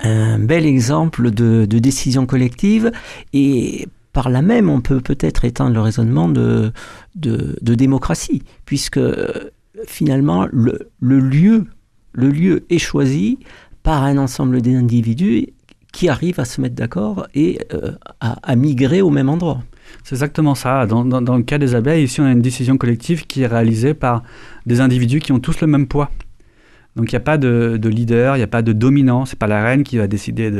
un bel exemple de, décision collective et par là même, on peut peut-être étendre le raisonnement de, démocratie, puisque finalement, le, lieu, est choisi par un ensemble d'individus qui arrivent à se mettre d'accord et euh, à, migrer au même endroit. C'est exactement ça. Dans, le cas des abeilles, ici, on a une décision collective qui est réalisée par des individus qui ont tous le même poids. Donc il n'y a pas de, leader, il n'y a pas de dominant, c'est pas la reine qui va décider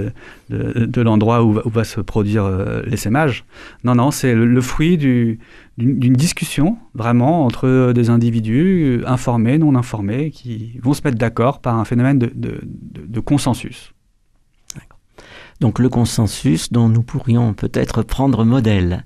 de, l'endroit où, va se produire euh, l'essaimage. Non, non, c'est le, fruit d'une discussion vraiment entre des individus euh, informés, non informés, qui vont se mettre d'accord par un phénomène de consensus. Donc le consensus dont nous pourrions peut-être prendre modèle.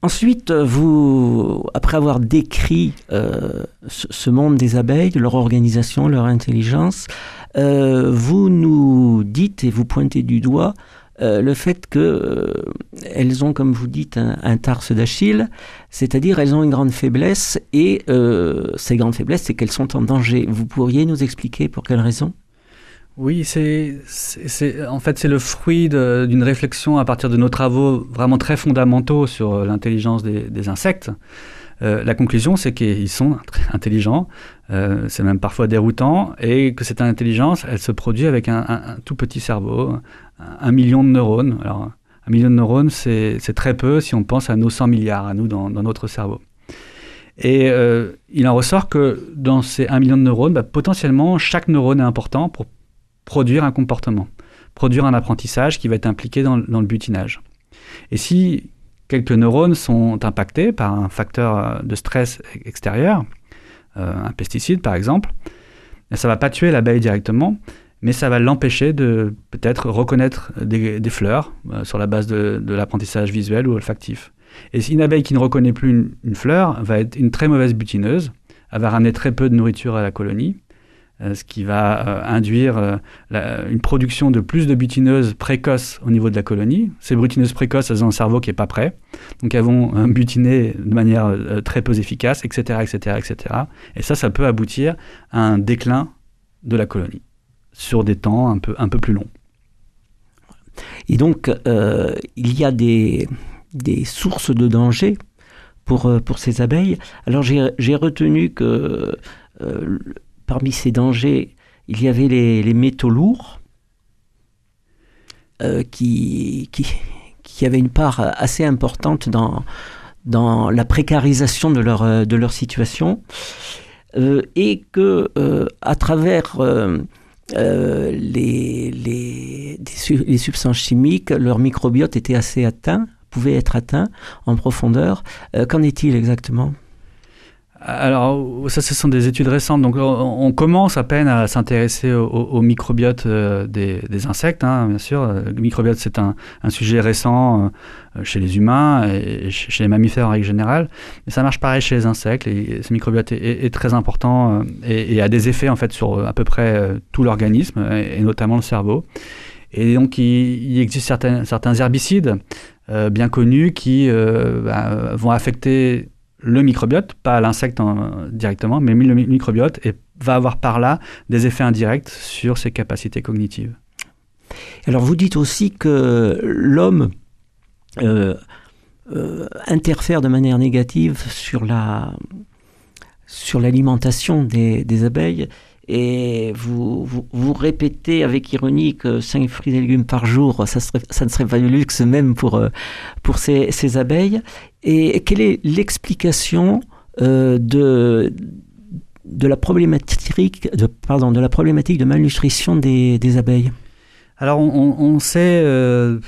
Ensuite, vous, après avoir décrit euh, ce monde des abeilles, leur organisation, leur intelligence, euh, vous nous dites et vous pointez du doigt euh, le fait qu'elles ont, comme vous dites, un, un tarse d'Achille, c'est-à-dire elles ont une grande faiblesse et ces grandes faiblesses, c'est qu'elles sont en danger. Vous pourriez nous expliquer pour quelles raisons? Oui, c'est, en fait c'est le fruit d'une réflexion à partir de nos travaux vraiment très fondamentaux sur l'intelligence des, insectes. Euh, la conclusion, c'est qu'ils sont très intelligents, euh, c'est même parfois déroutant, et que cette intelligence, elle se produit avec un, tout petit cerveau, un, million de neurones. Alors, un million de neurones, c'est très peu si on pense à nos 100 milliards, à nous, dans, notre cerveau. Et euh, il en ressort que dans ces 1 million de neurones, bah, potentiellement, chaque neurone est important pour produire un comportement, produire un apprentissage qui va être impliqué dans, le butinage. Et si quelques neurones sont impactés par un facteur euh, de stress extérieur, euh, un pesticide par exemple, ça ne va pas tuer l'abeille directement, mais ça va l'empêcher de peut-être reconnaître des, fleurs euh, sur la base de, l'apprentissage visuel ou olfactif. Et si une abeille qui ne reconnaît plus une, fleur va être une très mauvaise butineuse, elle va ramener très peu de nourriture à la colonie, ce qui va euh, induire euh, une production de plus de butineuses précoces au niveau de la colonie. Ces butineuses précoces, elles ont un cerveau qui n'est pas prêt, donc elles vont butiner de manière très peu efficace, etc., etc., etc. Et ça, ça peut aboutir à un déclin de la colonie sur des temps un peu, un peu plus longs. Et donc, il y a des, des sources de danger pour, pour ces abeilles. Alors, j'ai retenu que parmi ces dangers, il y avait les, métaux lourds euh, qui, avaient une part assez importante dans, la précarisation de leur, situation euh, et que euh, à travers les, les, les, substances chimiques, leur microbiote était assez atteint, pouvait être atteint en profondeur. Qu'en est-il exactement? Alors, ça, ce sont des études récentes. Donc, on commence à peine à s'intéresser au, microbiote euh, des, insectes, hein, bien sûr. Le microbiote, c'est un, sujet récent euh, chez les humains et chez les mammifères en règle générale. Mais ça marche pareil chez les insectes. Ce microbiote est, très important euh, et, a des effets, en fait, sur à peu près tout l'organisme, et, notamment le cerveau. Et donc, il, existe certains, certains herbicides bien connus qui bah, vont affecter le microbiote, pas l'insecte directement, mais le microbiote et va avoir par là des effets indirects sur ses capacités cognitives. Alors vous dites aussi que l'homme euh, euh, interfère de manière négative sur la sur l'alimentation des, abeilles et vous, vous, répétez avec ironie que 5 fruits et légumes par jour, ça, ne serait pas du luxe même pour, euh, pour ces abeilles. Et quelle est l'explication euh, de, de, la problématique, de, pardon, de la problématique de malnutrition des, abeilles? Alors, on, sait euh,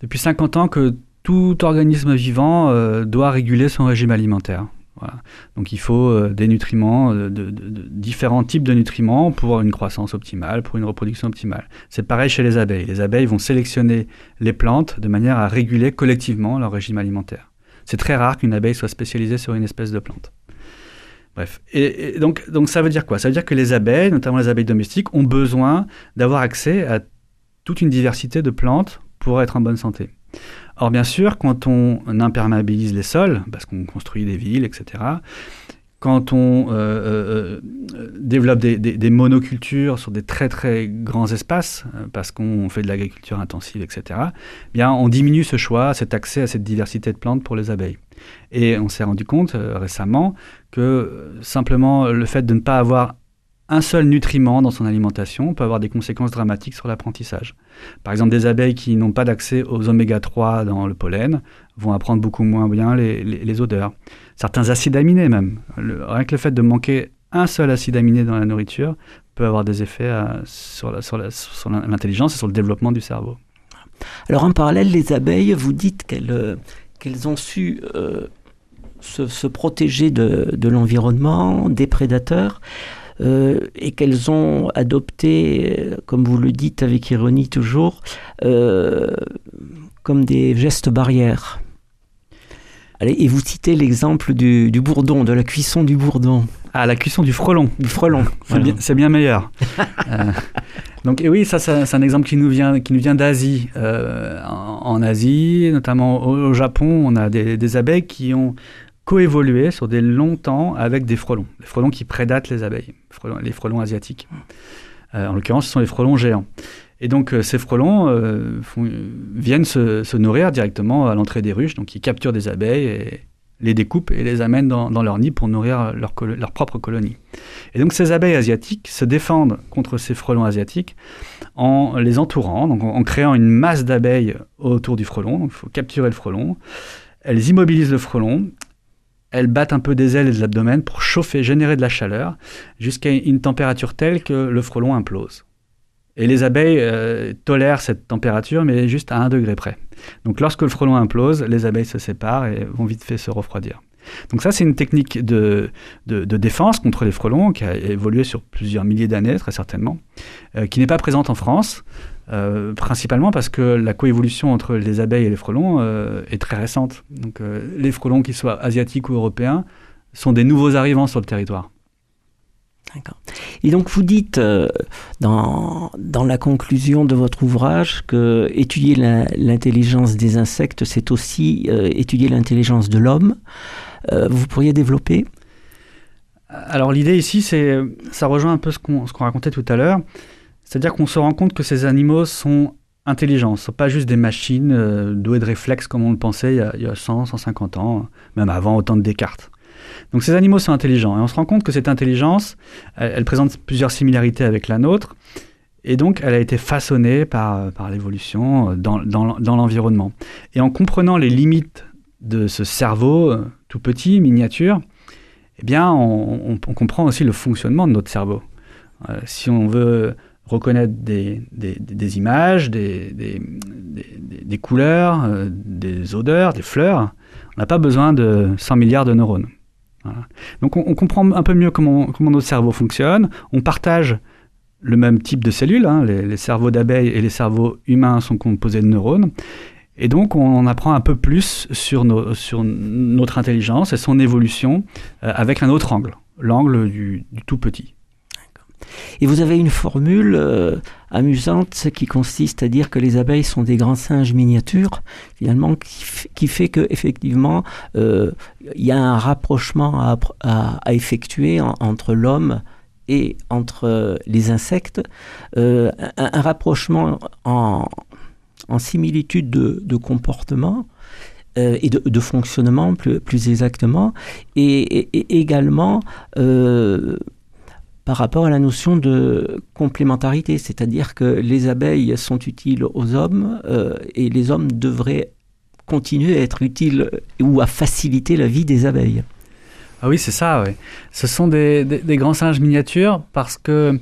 depuis 50 ans que tout organisme vivant euh, doit réguler son régime alimentaire. Donc il faut des nutriments, différents types de nutriments pour une croissance optimale, pour une reproduction optimale. C'est pareil chez les abeilles. Les abeilles vont sélectionner les plantes de manière à réguler collectivement leur régime alimentaire. C'est très rare qu'une abeille soit spécialisée sur une espèce de plante. Bref. Et, donc, donc ça veut dire quoi? Ça veut dire que les abeilles, notamment les abeilles domestiques, ont besoin d'avoir accès à toute une diversité de plantes pour être en bonne santé. Or, bien sûr, quand on imperméabilise les sols, parce qu'on construit des villes, etc., quand on euh, euh, euh, développe des, monocultures sur des très très grands espaces, parce qu'on fait de l'agriculture intensive, etc., eh bien, on diminue ce choix, cet accès à cette diversité de plantes pour les abeilles. Et on s'est rendu compte récemment que simplement le fait de ne pas avoir un seul nutriment dans son alimentation peut avoir des conséquences dramatiques sur l'apprentissage. Par exemple, des abeilles qui n'ont pas d'accès aux oméga 3 dans le pollen vont apprendre beaucoup moins bien les, odeurs. Certains acides aminés même. Rien que le fait de manquer un seul acide aminé dans la nourriture peut avoir des effets euh, sur l'intelligence et sur le développement du cerveau. Alors en parallèle, les abeilles, vous dites qu'elles euh, ont su euh, se, protéger de, l'environnement, des prédateurs, et qu'elles ont adopté, euh, comme vous le dites avec ironie toujours, euh, comme des gestes barrières. Allez, et vous citez l'exemple du, du bourdon, de la cuisson du bourdon, Ah, la cuisson du frelon. du frelon. *laughs* C'est Voilà. bien, meilleur. *laughs* Euh, donc et oui, ça, ça, c'est un exemple qui nous vient, qui nous vient d'Asie. Euh, en, en Asie, notamment au, au Japon, on a des, des abeilles qui ont coévolué sur des longs temps avec des frelons, des frelons qui prédatent les abeilles, les frelons asiatiques. Euh, en l'occurrence, ce sont les frelons géants. Et donc euh, ces frelons euh, viennent se, nourrir directement à l'entrée des ruches, donc ils capturent des abeilles et les découpent et les amènent dans, leur nid pour nourrir leur, propre colonie. Et donc ces abeilles asiatiques se défendent contre ces frelons asiatiques en les entourant, donc en, en créant une masse d'abeilles autour du frelon. Il faut capturer le frelon. Elles immobilisent le frelon. Elles battent un peu des ailes et de l'abdomen pour chauffer, générer de la chaleur, jusqu'à une température telle que le frelon implose. Et les abeilles euh, tolèrent cette température, mais juste à un degré près. Donc lorsque le frelon implose, les abeilles se séparent et vont vite fait se refroidir. Donc ça, c'est une technique de, de, défense contre les frelons qui a évolué sur plusieurs milliers d'années, très certainement, euh, qui n'est pas présente en France, euh, principalement parce que la coévolution entre les abeilles et les frelons euh, est très récente. Donc euh, les frelons, qu'ils soient asiatiques ou européens, sont des nouveaux arrivants sur le territoire. D'accord. Et donc vous dites dans, dans la conclusion de votre ouvrage que étudier l'intelligence des insectes, c'est aussi étudier l'intelligence de l'homme. Vous pourriez développer? Alors l'idée ici, c'est, ça rejoint un peu ce qu'on, ce qu'on racontait tout à l'heure, c'est-à-dire qu'on se rend compte que ces animaux sont intelligents, ne sont pas juste des machines euh, douées de réflexes comme on le pensait il y a, il y a 100, 150 ans, même avant autant de Descartes. Donc ces animaux sont intelligents et on se rend compte que cette intelligence, elle, présente plusieurs similarités avec la nôtre et donc elle a été façonnée par, par l'évolution dans, dans, l'environnement. Et en comprenant les limites de ce cerveau euh, tout petit, miniature, eh bien, on comprend aussi le fonctionnement de notre cerveau. Euh, si on veut reconnaître des, images, des, couleurs, euh, des odeurs, des fleurs, on n'a pas besoin de 100 milliards de neurones. Donc on, comprend un peu mieux comment, notre cerveau fonctionne. On partage le même type de cellules. hein. Les, cerveaux d'abeilles et les cerveaux humains sont composés de neurones. Et donc, on en apprend un peu plus sur, notre intelligence et son évolution euh, avec un autre angle, l'angle du tout petit. Et vous avez une formule euh, amusante qui consiste à dire que les abeilles sont des grands singes miniatures, finalement, qui, qui fait que effectivement euh, il y a un rapprochement à, effectuer en- entre l'homme et entre euh, les insectes, un, rapprochement en, similitude de, comportement. et de, fonctionnement plus, exactement, et, également par rapport à la notion de complémentarité, c'est-à-dire que les abeilles sont utiles aux hommes euh, et les hommes devraient continuer à être utiles ou à faciliter la vie des abeilles. Ah oui, c'est ça, oui. Ce sont des, grands singes miniatures parce que,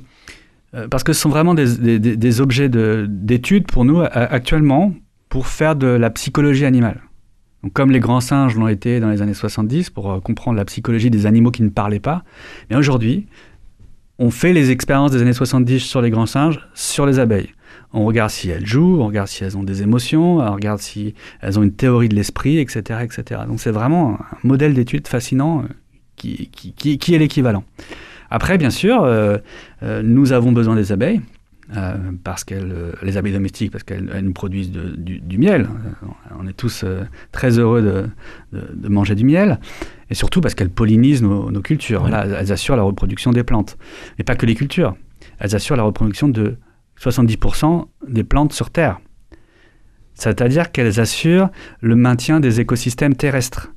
euh, parce que ce sont vraiment des, objets de- d'étude pour nous a- actuellement pour faire de la psychologie animale. Donc, comme les grands singes l'ont été dans les années 70 pour euh, comprendre la psychologie des animaux qui ne parlaient pas, mais aujourd'hui, on fait les expériences des années 70 sur les grands singes, sur les abeilles. On regarde si elles jouent, on regarde si elles ont des émotions, on regarde si elles ont une théorie de l'esprit, etc., etc. Donc c'est vraiment un modèle d'étude fascinant euh, qui, qui, qui, est l'équivalent. Après, bien sûr, euh, euh, nous avons besoin des abeilles. Parce qu'elles, les abeilles domestiques, parce qu'elles nous produisent du, miel. On est tous très heureux de, de, manger du miel. Et surtout parce qu'elles pollinisent nos, cultures. Là, elles assurent la reproduction des plantes. Et pas que les cultures. Elles assurent la reproduction de 70% des plantes sur Terre. C'est-à-dire qu'elles assurent le maintien des écosystèmes terrestres.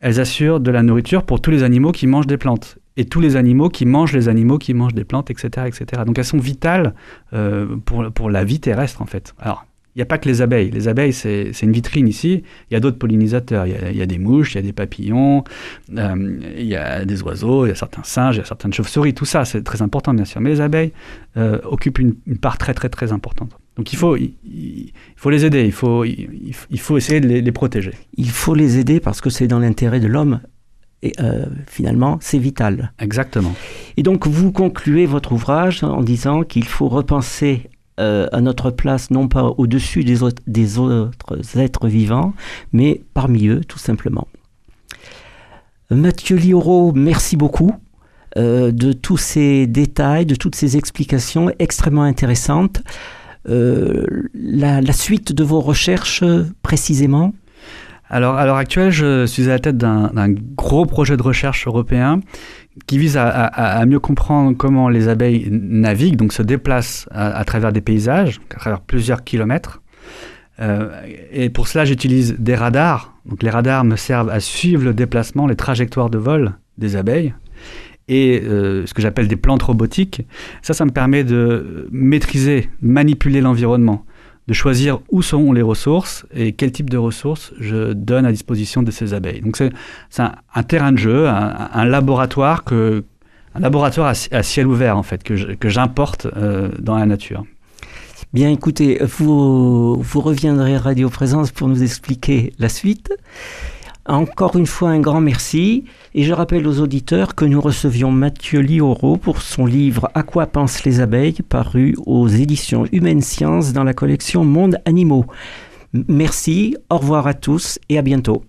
Elles assurent de la nourriture pour tous les animaux qui mangent des plantes et tous les animaux qui mangent les animaux qui mangent des plantes, etc. etc. Donc elles sont vitales euh, pour, pour la vie terrestre en fait. Alors il n'y a pas que les abeilles. Les abeilles, c'est une vitrine ici. Il y a d'autres pollinisateurs. Il y, a, des mouches, il y a des papillons, euh, il y a des oiseaux, il y a certains singes, il y a certaines chauves-souris. Tout ça, c'est très important, bien sûr. Mais les abeilles euh, occupent une, part très, très, très importante. Donc il faut, il, faut les aider, il faut, il, faut essayer de les, protéger. Il faut les aider parce que c'est dans l'intérêt de l'homme. Et euh, finalement, c'est vital. Exactement. Et donc, vous concluez votre ouvrage en disant qu'il faut repenser euh, à notre place, non pas au-dessus des autres, des autres êtres vivants, mais parmi eux, tout simplement. Mathieu Lioro, merci beaucoup euh, de tous ces détails, de toutes ces explications extrêmement intéressantes. La, la, suite de vos recherches précisément? Alors, à l'heure actuelle, je suis à la tête d'un gros projet de recherche européen qui vise à, mieux comprendre comment les abeilles naviguent, donc se déplacent à, travers des paysages, à travers plusieurs kilomètres. Euh, et pour cela, j'utilise des radars. Donc, les radars me servent à suivre le déplacement, les trajectoires de vol des abeilles et euh, ce que j'appelle des plantes robotiques. Ça, ça me permet de maîtriser, manipuler l'environnement de choisir où sont les ressources et quel type de ressources je donne à disposition de ces abeilles. Donc c'est un, terrain de jeu, un, laboratoire un laboratoire à, ciel ouvert en fait que j'importe euh, dans la nature. Bien, écoutez, vous, vous reviendrez à Radio Présence pour nous expliquer la suite. Encore une fois, un grand merci. Et je rappelle aux auditeurs que nous recevions Mathieu Lioro pour son livre À quoi pensent les abeilles, paru aux éditions Humaine Sciences dans la collection Monde Animaux. Merci, au revoir à tous et à bientôt.